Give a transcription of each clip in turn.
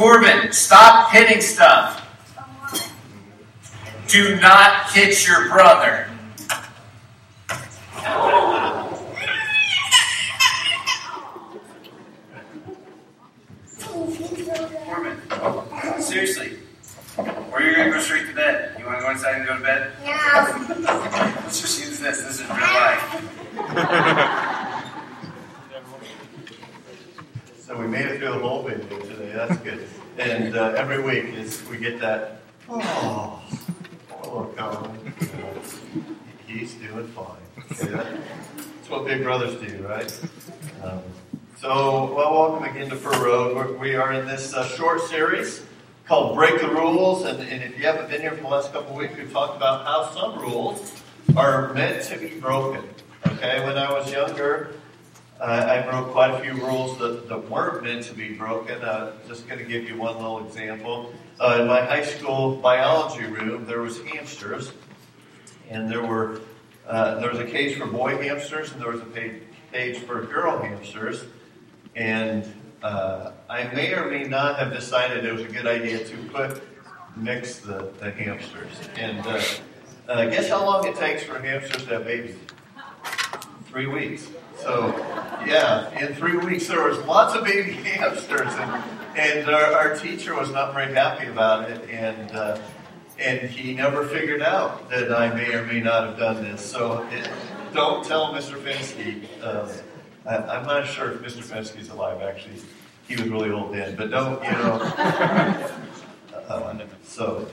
Corbin, stop hitting stuff. Do not hit your brother. Corbin, seriously, or you're gonna go straight to bed. You wanna go inside and go to bed? Yeah. Let's just use this. This is real life. So we made it through the whole video today. That's good. And uh, every week is we get that. Oh, oh, Colin. He's doing fine. Okay, that- brothers do, right? Um, so, well, welcome again to Fur Road. We're, we are in this uh, short series called Break the Rules. And, and if you haven't been here for the last couple of weeks, we've talked about how some rules are meant to be broken. Okay, when I was younger, uh, I broke quite a few rules that, that weren't meant to be broken. Uh, just going to give you one little example. Uh, in my high school biology room, there was hamsters, and there were uh, there was a cage for boy hamsters, and there was a cage for girl hamsters. And uh, I may or may not have decided it was a good idea to put mix the, the hamsters. And uh, uh, guess how long it takes for hamsters to have babies? Three weeks. So, yeah, in three weeks there was lots of baby hamsters, and and our, our teacher was not very happy about it, and uh, and he never figured out that I may or may not have done this. So, it, don't tell Mr. Finsky. Um, I, I'm not sure if Mr. Finsky's alive. Actually, he was really old then, but don't you know? Uh, so,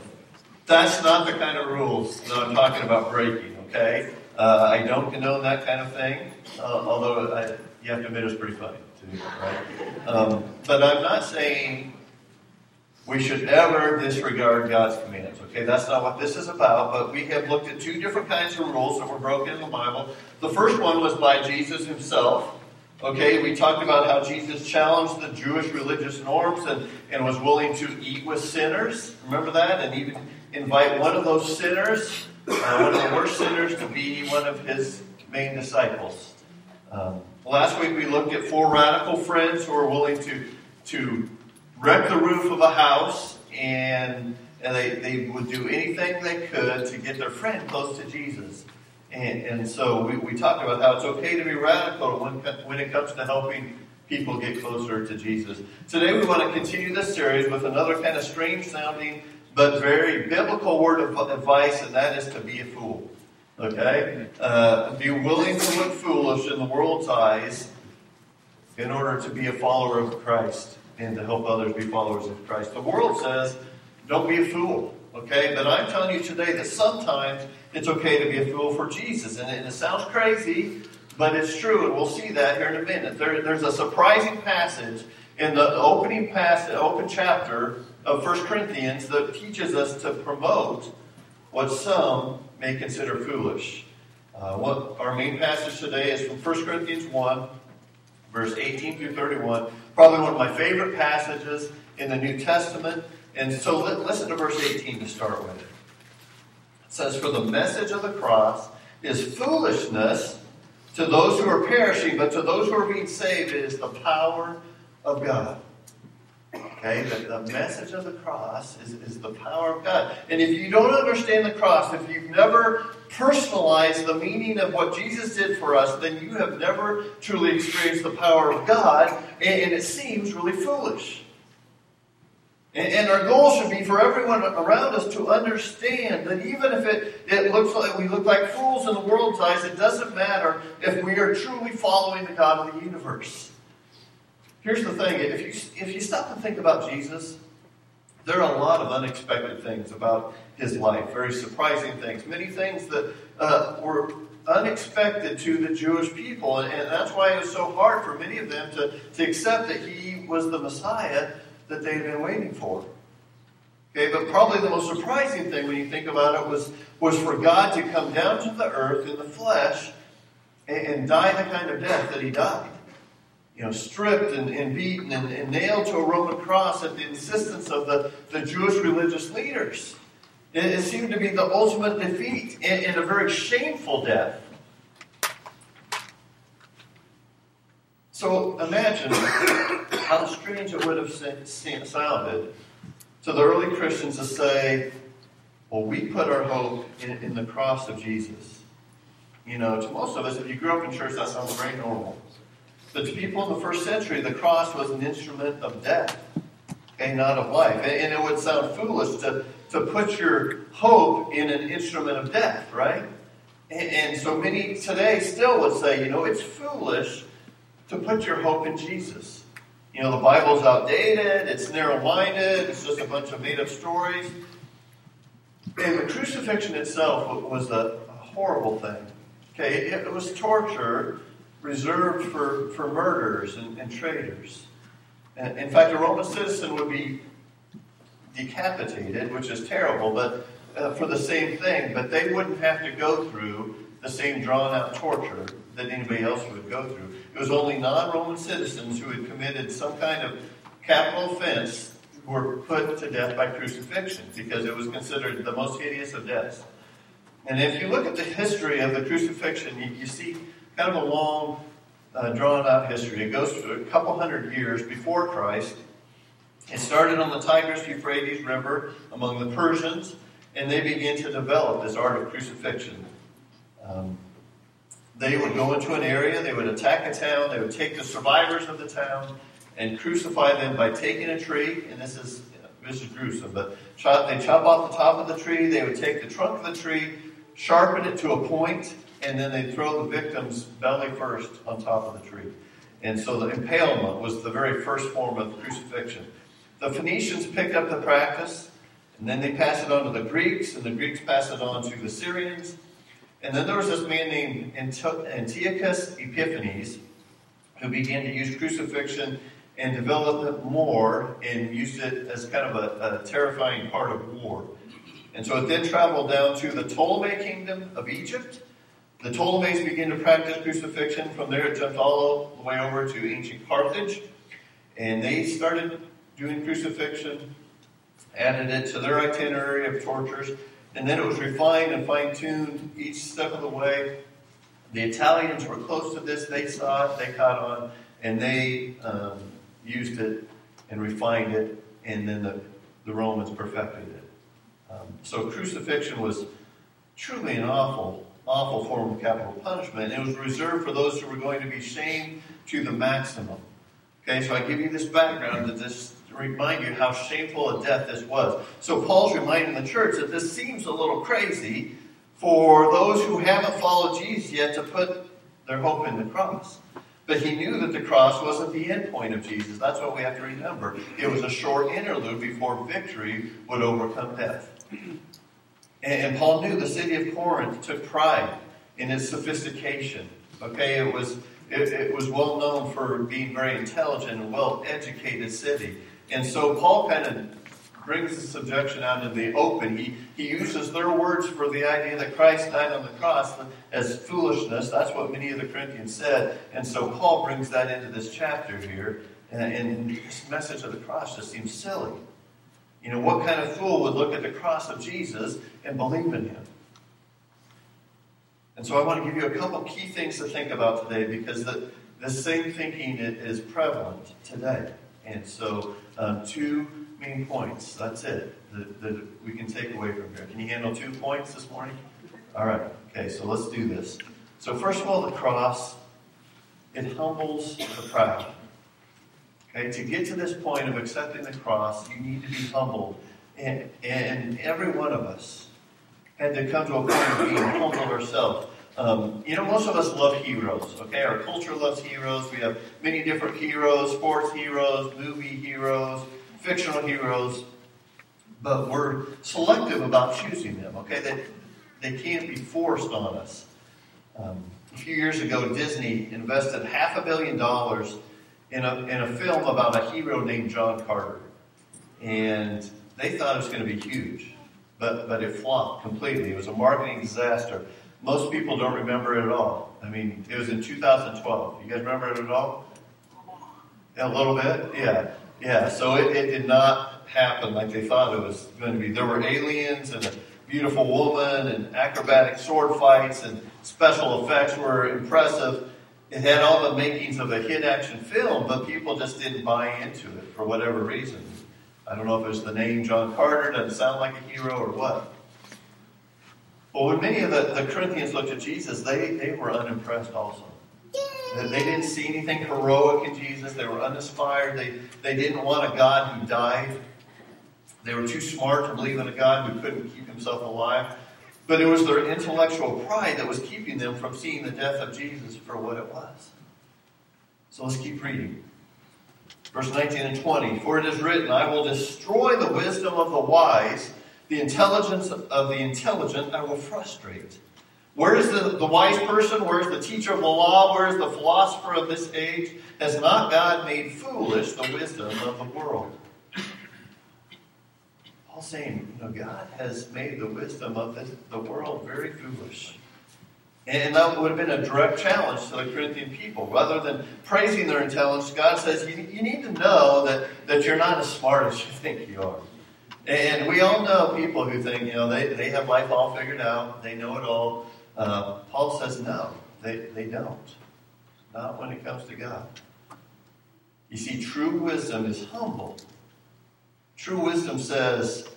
that's not the kind of rules that I'm talking about breaking. Okay. Uh, I don't condone that kind of thing, uh, although I, you have to admit it's pretty funny to me, right? Um, but I'm not saying we should ever disregard God's commands. Okay, that's not what this is about. But we have looked at two different kinds of rules that were broken in the Bible. The first one was by Jesus himself. Okay, we talked about how Jesus challenged the Jewish religious norms and, and was willing to eat with sinners. Remember that? And even invite one of those sinners uh, one of the worst sinners to be one of his main disciples. Um, last week we looked at four radical friends who were willing to, to wreck the roof of a house and, and they, they would do anything they could to get their friend close to Jesus. And, and so we, we talked about how it's okay to be radical when, when it comes to helping people get closer to Jesus. Today we want to continue this series with another kind of strange sounding but very biblical word of advice, and that is to be a fool. Okay? Uh, be willing to look foolish in the world's eyes in order to be a follower of Christ and to help others be followers of Christ. The world says, don't be a fool. Okay? But I'm telling you today that sometimes it's okay to be a fool for Jesus. And it, it sounds crazy, but it's true, and we'll see that here in a minute. There, there's a surprising passage in the opening passage, open chapter of 1 Corinthians that teaches us to promote what some may consider foolish. Uh, what our main passage today is from 1 Corinthians 1, verse 18 through 31. Probably one of my favorite passages in the New Testament. And so let, listen to verse 18 to start with. It says, For the message of the cross is foolishness to those who are perishing, but to those who are being saved, it is the power of God. Okay, the, the message of the cross is, is the power of God. And if you don't understand the cross, if you've never personalized the meaning of what Jesus did for us, then you have never truly experienced the power of God, and, and it seems really foolish. And, and our goal should be for everyone around us to understand that even if it, it looks like we look like fools in the world's eyes, it doesn't matter if we are truly following the God of the universe. Here's the thing if you, if you stop and think about Jesus, there are a lot of unexpected things about his life, very surprising things, many things that uh, were unexpected to the Jewish people. And, and that's why it was so hard for many of them to, to accept that he was the Messiah that they had been waiting for. Okay, but probably the most surprising thing when you think about it was, was for God to come down to the earth in the flesh and, and die the kind of death that he died you know, stripped and, and beaten and, and, nailed to a Roman cross at the insistence of the, the Jewish religious leaders. It, it seemed to be the ultimate defeat and, and a very shameful death. So imagine how strange it would have sounded to the early Christians to say, well, we put our hope in, in the cross of Jesus. You know, to most of us, if you grew up in church, that sounds very normal. But to people in the first century, the cross was an instrument of death and not of life. And, it would sound foolish to, to put your hope in an instrument of death, right? And, and so many today still would say, you know, it's foolish to put your hope in Jesus. You know, the Bible's outdated, it's narrow minded, it's just a bunch of made up stories. And the crucifixion itself was a, a horrible thing. Okay, it, it, was torture reserved for, for murderers and, and traitors. And in fact, a Roman citizen would be decapitated, which is terrible, but uh, for the same thing. But they wouldn't have to go through the same drawn out torture that anybody else would go through. It was only non Roman citizens who had committed some kind of capital offense were put to death by crucifixion because it was considered the most hideous of deaths. And if you look at the history of the crucifixion, you, you see kind of a long, uh, drawn out history. It goes for a couple hundred years before Christ. It started on the Tigris Euphrates River among the Persians, and they began to develop this art of crucifixion. Um, they would go into an area, they would attack a town, they would take the survivors of the town, and crucify them by taking a tree, and this is this is gruesome, but chop, they chop off the top of the tree, they would take the trunk of the tree, sharpen it to a point, and then they'd throw the victims belly first on top of the tree. And so the impalement was the very first form of crucifixion. The Phoenicians picked up the practice, and then they passed it on to the Greeks, and the Greeks passed it on to the Syrians. And then there was this man named Antiochus Epiphanes who began to use crucifixion and developed it more and used it as kind of a, a terrifying part of war. And so it then traveled down to the Ptolemy kingdom of Egypt. The Ptolemies began to practice crucifixion. From there, it jumped all the way over to ancient Carthage. And they started doing crucifixion, added it to their itinerary of tortures. And then it was refined and fine tuned each step of the way. The Italians were close to this. They saw it, they caught on, and they um, used it and refined it, and then the, the Romans perfected it. Um, so crucifixion was truly an awful, awful form of capital punishment. It was reserved for those who were going to be shamed to the maximum. Okay, so I give you this background to just remind you how shameful a death this was. So Paul's reminding the church that this seems a little crazy for those who haven't followed Jesus yet to put their hope in the cross. But he knew that the cross wasn't the end point of Jesus. That's what we have to remember. It was a short interlude before victory would overcome death. And, Paul knew the city of Corinth took pride in its sophistication. Okay, it was it, it was well known for being very intelligent and well educated city. And so Paul kind of brings the subjection out in the open. He, he uses their words for the idea that Christ died on the cross as foolishness. That's what many of the Corinthians said. And so Paul brings that into this chapter here. And, and this message of the cross just seems silly. You know, what kind of fool would look at the cross of Jesus and believe in him? And so I want to give you a couple key things to think about today because the, the same thinking is prevalent today. And so, um, two main points. That's it that, that we can take away from here. Can you handle two points this morning? All right. Okay, so let's do this. So, first of all, the cross, it humbles the proud. Okay, to get to this point of accepting the cross, you need to be humbled. And, and every one of us had to come to a point of being humble ourselves. Um, you know, most of us love heroes, okay? Our culture loves heroes. We have many different heroes, sports heroes, movie heroes, fictional heroes, but we're selective about choosing them, okay? They, they can't be forced on us. Um, a few years ago, Disney invested half a billion dollars in a, in a film about a hero named John Carter. And they thought it was going to be huge, but, but it flopped completely. It was a marketing disaster. Most people don't remember it at all. I mean, it was in 2012. You guys remember it at all? A little bit? Yeah. Yeah, so it, it did not happen like they thought it was going to be. There were aliens and a beautiful woman and acrobatic sword fights and special effects were impressive. It had all the makings of a hit action film, but people just didn't buy into it for whatever reason. I don't know if it's the name John Carter doesn't sound like a hero or what. But when many of the, the Corinthians looked at Jesus, they, they were unimpressed also. They didn't see anything heroic in Jesus. They were uninspired. They, they didn't want a God who died. They were too smart to believe in a God who couldn't keep himself alive. But it was their intellectual pride that was keeping them from seeing the death of Jesus for what it was. So let's keep reading. Verse 19 and 20 For it is written, I will destroy the wisdom of the wise, the intelligence of the intelligent I will frustrate. Where is the, the wise person? Where is the teacher of the law? Where is the philosopher of this age? Has not God made foolish the wisdom of the world? Paul's saying, you know, God has made the wisdom of this, the world very foolish. And that would have been a direct challenge to the Corinthian people. Rather than praising their intelligence, God says, you, you need to know that, that you're not as smart as you think you are. And we all know people who think, you know, they, they have life all figured out, they know it all. Uh, Paul says, no, they, they don't. Not when it comes to God. You see, true wisdom is humble. True wisdom says,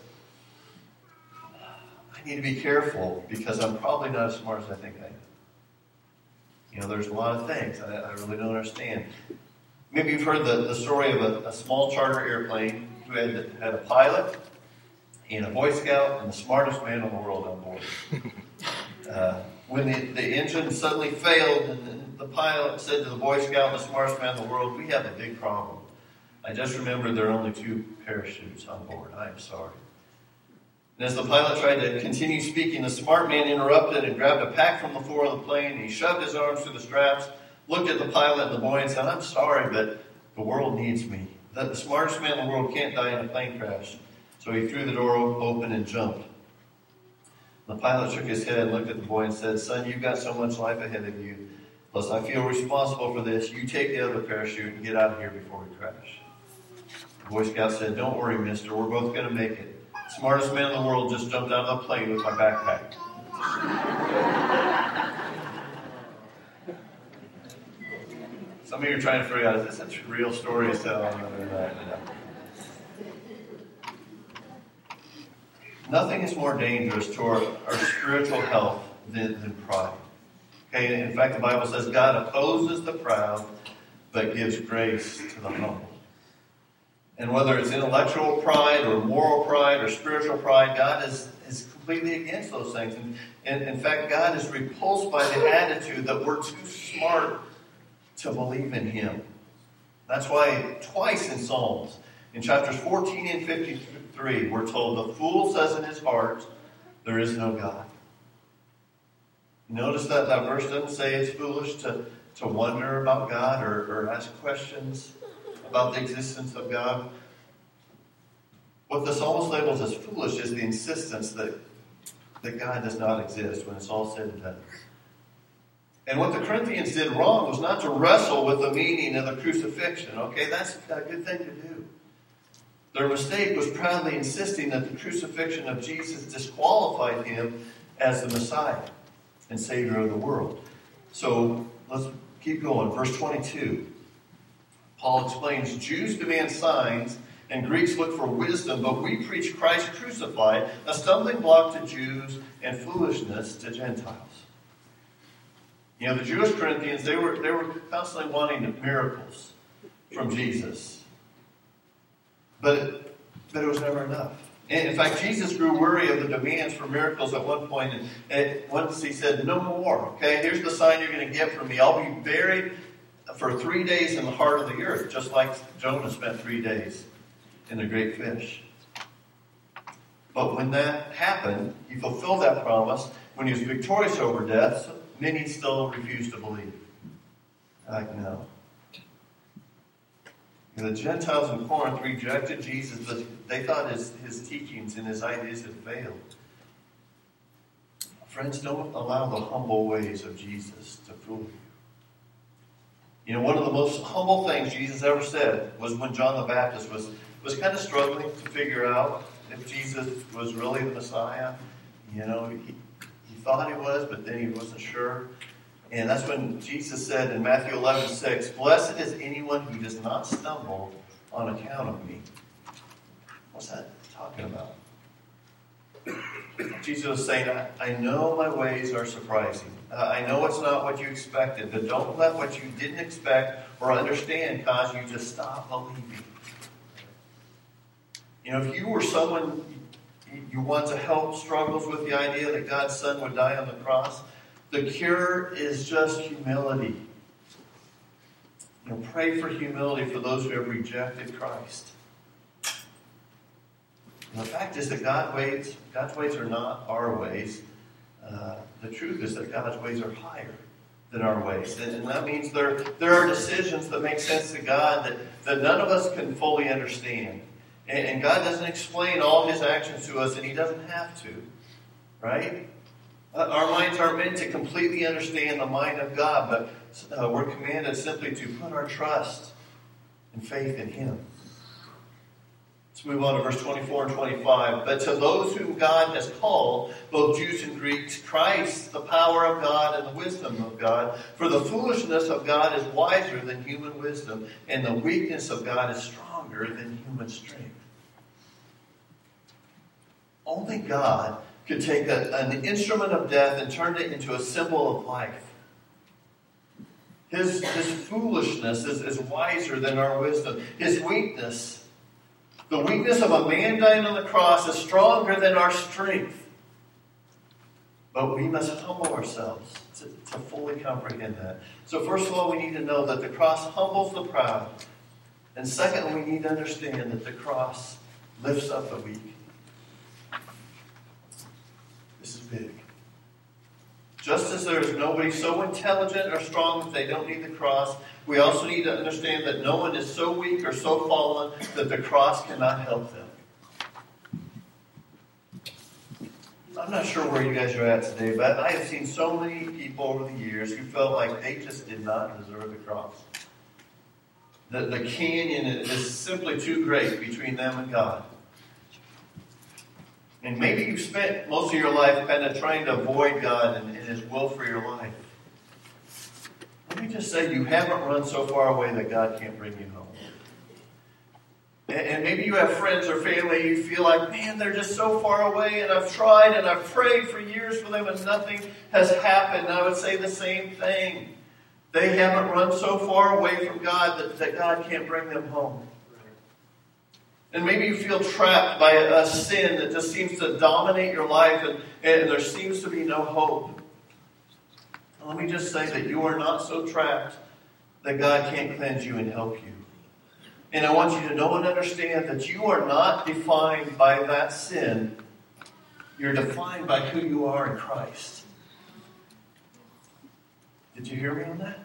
I need to be careful because I'm probably not as smart as I think I am. You know, there's a lot of things I, I really don't understand. Maybe you've heard the, the story of a, a small charter airplane who had, had a pilot and a Boy Scout and the smartest man in the world on board. Uh, when the, the engine suddenly failed and the, the pilot said to the Boy Scout, and the smartest man in the world, we have a big problem. I just remembered there are only two parachutes on board. I am sorry. And as the pilot tried to continue speaking, the smart man interrupted and grabbed a pack from the floor of the plane. He shoved his arms through the straps, looked at the pilot and the boy, and said, I'm sorry, but the world needs me. That the smartest man in the world can't die in a plane crash. So he threw the door open and jumped. The pilot shook his head and looked at the boy and said, Son, you've got so much life ahead of you. Plus, I feel responsible for this. You take the other parachute and get out of here before we crash. Boy Scout said, Don't worry, mister. We're both going to make it. Smartest man in the world just jumped out of the plane with my backpack. Some of you are trying to figure out, is this a real story? So, Nothing is more dangerous to our, our spiritual health than, than pride. Okay, in fact, the Bible says God opposes the proud, but gives grace to the humble. And whether it's intellectual pride or moral pride or spiritual pride, God is, is completely against those things. And, and in fact, God is repulsed by the attitude that we're too smart to believe in Him. That's why twice in Psalms, in chapters 14 and 53, we're told, The fool says in his heart, There is no God. Notice that that verse doesn't say it's foolish to, to wonder about God or, or ask questions about the existence of God. What the psalmist labels as foolish is the insistence that, that God does not exist when it's all said and done. And what the Corinthians did wrong was not to wrestle with the meaning of the crucifixion. Okay, that's a good thing to do. Their mistake was proudly insisting that the crucifixion of Jesus disqualified him as the Messiah and Savior of the world. So let's keep going. Verse 22. Paul explains Jews demand signs and Greeks look for wisdom, but we preach Christ crucified, a stumbling block to Jews and foolishness to Gentiles. You know, the Jewish Corinthians, they were, they were constantly wanting miracles from Jesus. But but it was never enough. And in fact, Jesus grew weary of the demands for miracles at one point, and, and once he said, No more. Okay, here's the sign you're going to get from me. I'll be buried for three days in the heart of the earth, just like Jonah spent three days in the great fish. But when that happened, he fulfilled that promise. When he was victorious over death, many still refused to believe. Like, no. And the Gentiles in Corinth rejected Jesus, but they thought his, his teachings and his ideas had failed. Friends, don't allow the humble ways of Jesus to fool you. You know, one of the most humble things Jesus ever said was when John the Baptist was, was kind of struggling to figure out if Jesus was really the Messiah. You know, he, he thought he was, but then he wasn't sure. And that's when Jesus said in Matthew 11, 6, Blessed is anyone who does not stumble on account of me. What's that talking about? Jesus was saying, I, I know my ways are surprising. Uh, I know it's not what you expected, but don't let what you didn't expect or understand cause you to stop believing. You know, if you were someone you want to help struggles with the idea that God's Son would die on the cross, the cure is just humility. You know, pray for humility for those who have rejected Christ. And the fact is that God ways, God's ways are not our ways. Uh, the truth is that God's ways are higher than our ways. And, that means there, there are decisions that make sense to God that, that none of us can fully understand. And, and God doesn't explain all his actions to us, and he doesn't have to. Right? Uh, our minds aren't meant to completely understand the mind of God, but uh, we're commanded simply to put our trust and faith in him. Let's move on to verse 24 and 25. But to those whom God has called, both Jews and Greeks, Christ, the power of God and the wisdom of God. For the foolishness of God is wiser than human wisdom, and the weakness of God is stronger than human strength. Only God could take a, an instrument of death and turn it into a symbol of life. His, his foolishness is, is wiser than our wisdom. His weakness the weakness of a man dying on the cross is stronger than our strength. But we must humble ourselves to, to fully comprehend that. So, first of all, we need to know that the cross humbles the proud. And second, we need to understand that the cross lifts up the weak. This is big. Just as there is nobody so intelligent or strong that they don't need the cross, we also need to understand that no one is so weak or so fallen that the cross cannot help them. I'm not sure where you guys are at today, but I have seen so many people over the years who felt like they just did not deserve the cross. The, the canyon is simply too great between them and God. And maybe you've spent most of your life kind of trying to avoid God and, and His will for your life. Let me just say you haven't run so far away that God can't bring you home. And, maybe you have friends or family, you feel like, man, they're just so far away, and I've tried and I've prayed for years for them, and nothing has happened. I would say the same thing. They haven't run so far away from God that, that God can't bring them home. And maybe you feel trapped by a, sin that just seems to dominate your life and, and there seems to be no hope. Let me just say that you are not so trapped that God can't cleanse you and help you. And I want you to know and understand that you are not defined by that sin. You're defined by who you are in Christ. Did you hear me on that?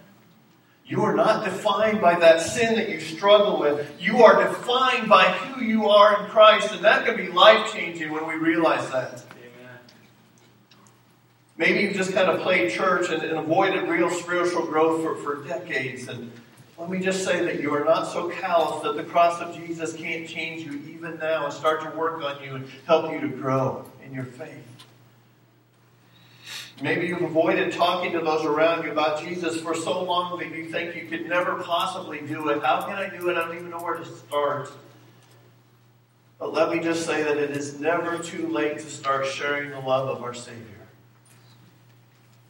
You are not defined by that sin that you struggle with. You are defined by who you are in Christ. And that can be life changing when we realize that. Amen. Maybe you've just kind of played church and, and avoided real spiritual growth for, for decades. And let me just say that you are not so callous that the cross of Jesus can't change you even now and start to work on you and help you to grow in your faith. Maybe you've avoided talking to those around you about Jesus for so long that you think you could never possibly do it. How can I do it? I don't even know where to start. But let me just say that it is never too late to start sharing the love of our Savior.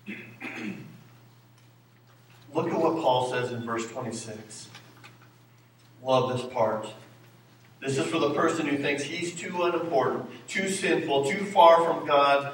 Look at what Paul says in verse 26. Love this part. This is for the person who thinks he's too unimportant, too sinful, too far from God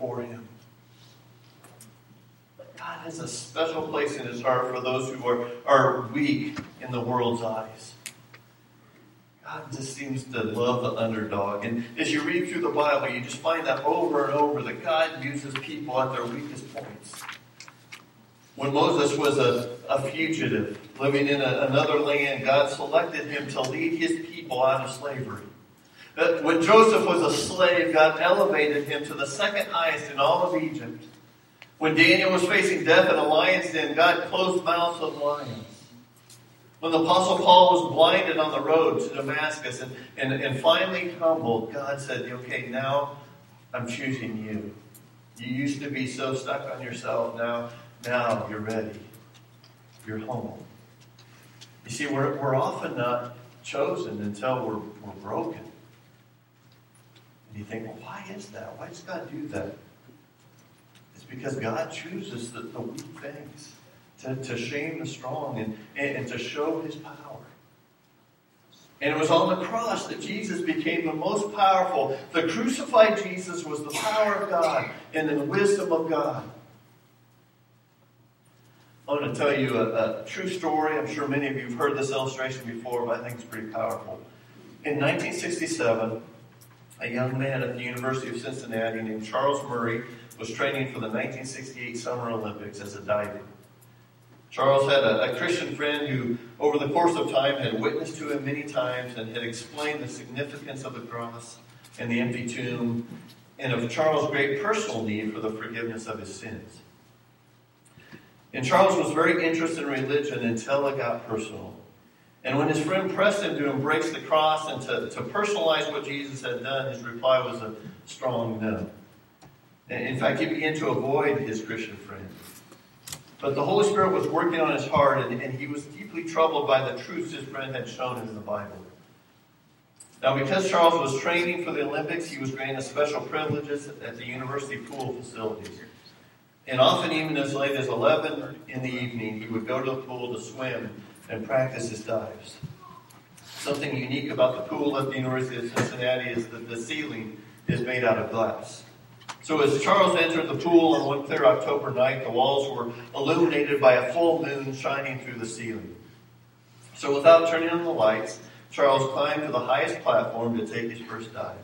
before him. God has a special place in his heart for those who are, are weak in the world's eyes. God just seems to love the underdog. And as you read through the Bible, you just find that over and over that God uses people at their weakest points. When Moses was a, a fugitive living in a, another land, God selected him to lead his people out of slavery. Uh, when Joseph was a slave, God elevated him to the second highest in all of Egypt. When Daniel was facing death in a lion's den, God closed mouths of lions. When the Apostle Paul was blinded on the road to Damascus and, and, and finally humbled, God said, Okay, now I'm choosing you. You used to be so stuck on yourself. Now, now you're ready. You're humble. You see, we're, we're often not chosen until we're, we're broken. And you think, well, why is that? Why does God do that? It's because God chooses the, the weak things to, to shame the strong and, and, and to show his power. And it was on the cross that Jesus became the most powerful. The crucified Jesus was the power of God and the wisdom of God. I want to tell you a, a, true story. I'm sure many of you have heard this illustration before, but I think it's pretty powerful. In 1967, a young man at the University of Cincinnati named Charles Murray was training for the 1968 Summer Olympics as a diver. Charles had a, a, Christian friend who, over the course of time, had witnessed to him many times and had explained the significance of the cross and the empty tomb and of Charles' great personal need for the forgiveness of his sins. And Charles was very interested in religion until it got personal. And when his friend pressed him to embrace the cross and to, to personalize what Jesus had done, his reply was a strong no. In fact, he began to avoid his Christian friend. But the Holy Spirit was working on his heart, and, and he was deeply troubled by the truths his friend had shown him in the Bible. Now, because Charles was training for the Olympics, he was granted special privileges at the university pool facilities. And often, even as late as 11 in the evening, he would go to the pool to swim and practice his dives. Something unique about the pool at the University of Cincinnati is that the ceiling is made out of glass. So as Charles entered the pool on one clear October night, the walls were illuminated by a full moon shining through the ceiling. So without turning on the lights, Charles climbed to the highest platform to take his first dive.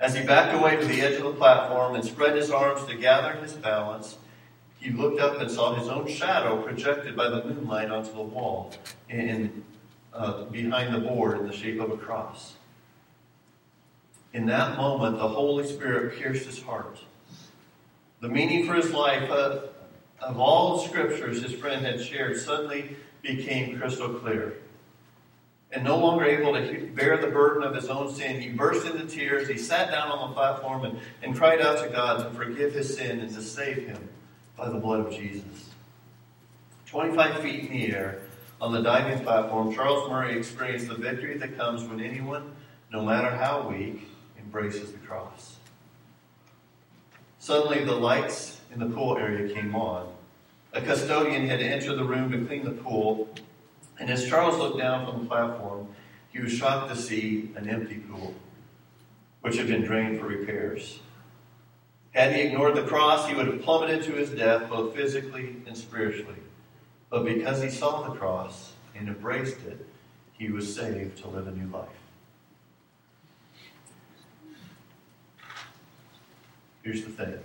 As he backed away to the edge of the platform and spread his arms to gather his balance, he looked up and saw his own shadow projected by the moonlight onto the wall and uh, behind the board in the shape of a cross. In that moment, the Holy Spirit pierced his heart. The meaning for his life uh, of all the scriptures his friend had shared suddenly became crystal clear. And no longer able to bear the burden of his own sin, he burst into tears. He sat down on the platform and, and cried out to God to forgive his sin and to save him by the blood of Jesus. 25 feet in the air, on the diving platform, Charles Murray experienced the victory that comes when anyone, no matter how weak, embraces the cross. Suddenly, the lights in the pool area came on. A custodian had entered the room to clean the pool, and as Charles looked down from the platform, he was shocked to see an empty pool, which had been drained for repairs. Had he ignored the cross, he would have plummeted to his death, both physically and spiritually. But because he saw the cross and embraced it, he was saved to live a new life. Here's the thing.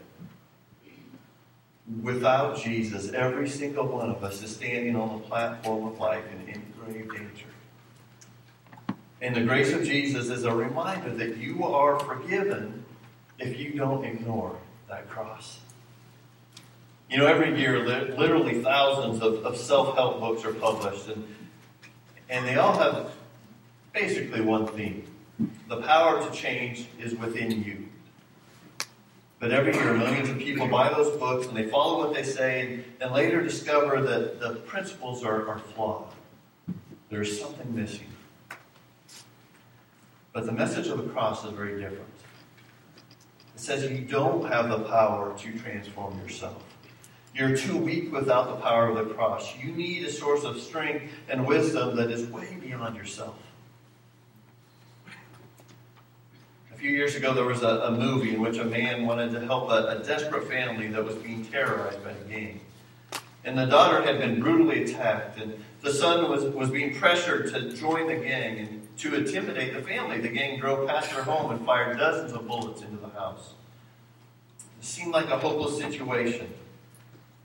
Without Jesus, every single one of us is standing on the platform of life in, in grave danger. And the grace of Jesus is a reminder that you are forgiven if you don't ignore that cross. You know, every year, literally thousands of, of self help books are published, and, and they all have basically one theme the power to change is within you. But every year, millions of people buy those books and they follow what they say, and, and later discover that the principles are, are flawed. There's something missing. But the message of the cross is very different. It says you don't have the power to transform yourself. You're too weak without the power of the cross. You need a source of strength and wisdom that is way beyond yourself. A few years ago, there was a, a movie in which a man wanted to help a, a desperate family that was being terrorized by a gang. And the daughter had been brutally attacked, and the son was, was being pressured to join the gang and to intimidate the family. The gang drove past their home and fired dozens of bullets into the house. It seemed like a hopeless situation.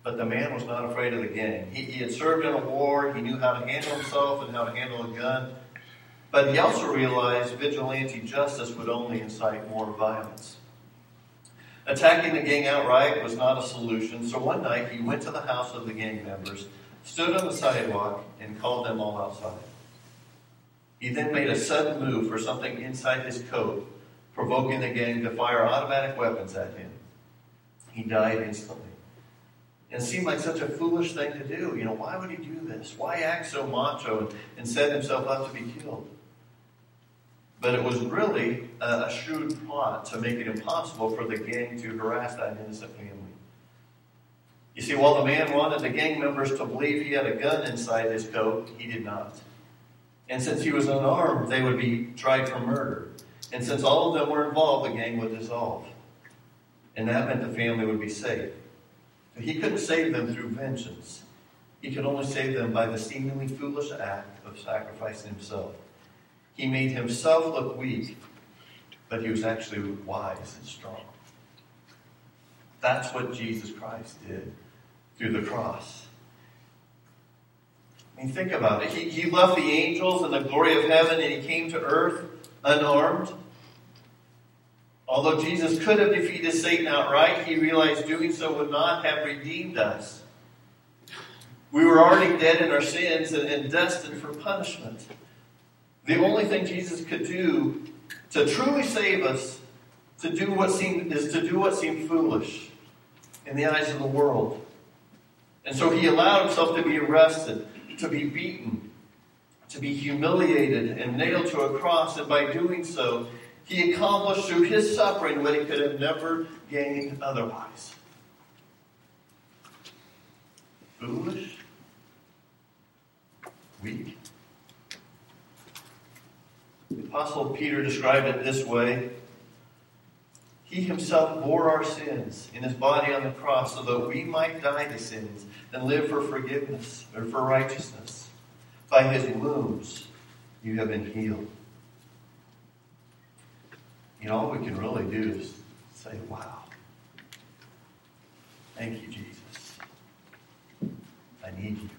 But the man was not afraid of the gang. He, he had served in a war, he knew how to handle himself and how to handle a gun. But he also realized vigilante justice would only incite more violence. Attacking the gang outright was not a solution, so one night he went to the house of the gang members, stood on the sidewalk, and called them all outside. He then made a sudden move for something inside his coat, provoking the gang to fire automatic weapons at him. He died instantly. And it seemed like such a foolish thing to do. You know, why would he do this? Why act so macho and, and set himself up to be killed? But it was really a, a shrewd plot to make it impossible for the gang to harass that innocent family. You see, while the man wanted the gang members to believe he had a gun inside his coat, he did not. And since he was unarmed, they would be tried for murder. And since all of them were involved, the gang would dissolve. And that meant the family would be safe. But he couldn't save them through vengeance. He could only save them by the seemingly foolish act of sacrificing himself. He made himself look weak, but he was actually wise and strong. That's what Jesus Christ did through the cross. Mean, think about it. He, he left the angels and the glory of heaven and he came to earth unarmed. Although Jesus could have defeated Satan outright, he realized doing so would not have redeemed us. We were already dead in our sins and, and destined for punishment. The only thing Jesus could do to truly save us to do what seemed, is to do what seemed foolish in the eyes of the world. And so he allowed himself to be arrested, to be beaten, to be humiliated, and nailed to a cross. And by doing so, he accomplished through his suffering what he could have never gained otherwise. Foolish, weak, the Apostle Peter described it this way He himself bore our sins in his body on the cross so that we might die to sins and live for forgiveness or for righteousness. By his wounds, you have been healed. You know, all we can really do is say, Wow. Thank you, Jesus. I need you.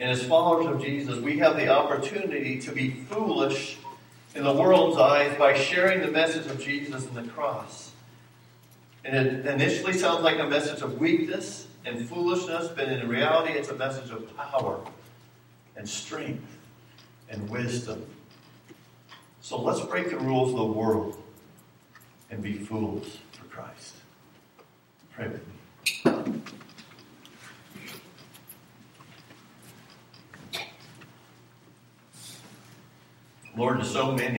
And as followers of Jesus, we have the opportunity to be foolish in the world's eyes by sharing the message of Jesus and the cross. And it initially sounds like a message of weakness and foolishness, but in reality, it's a message of power and strength and wisdom. So let's break the rules of the world and be fools for Christ. Pray with me. Lord, to so many.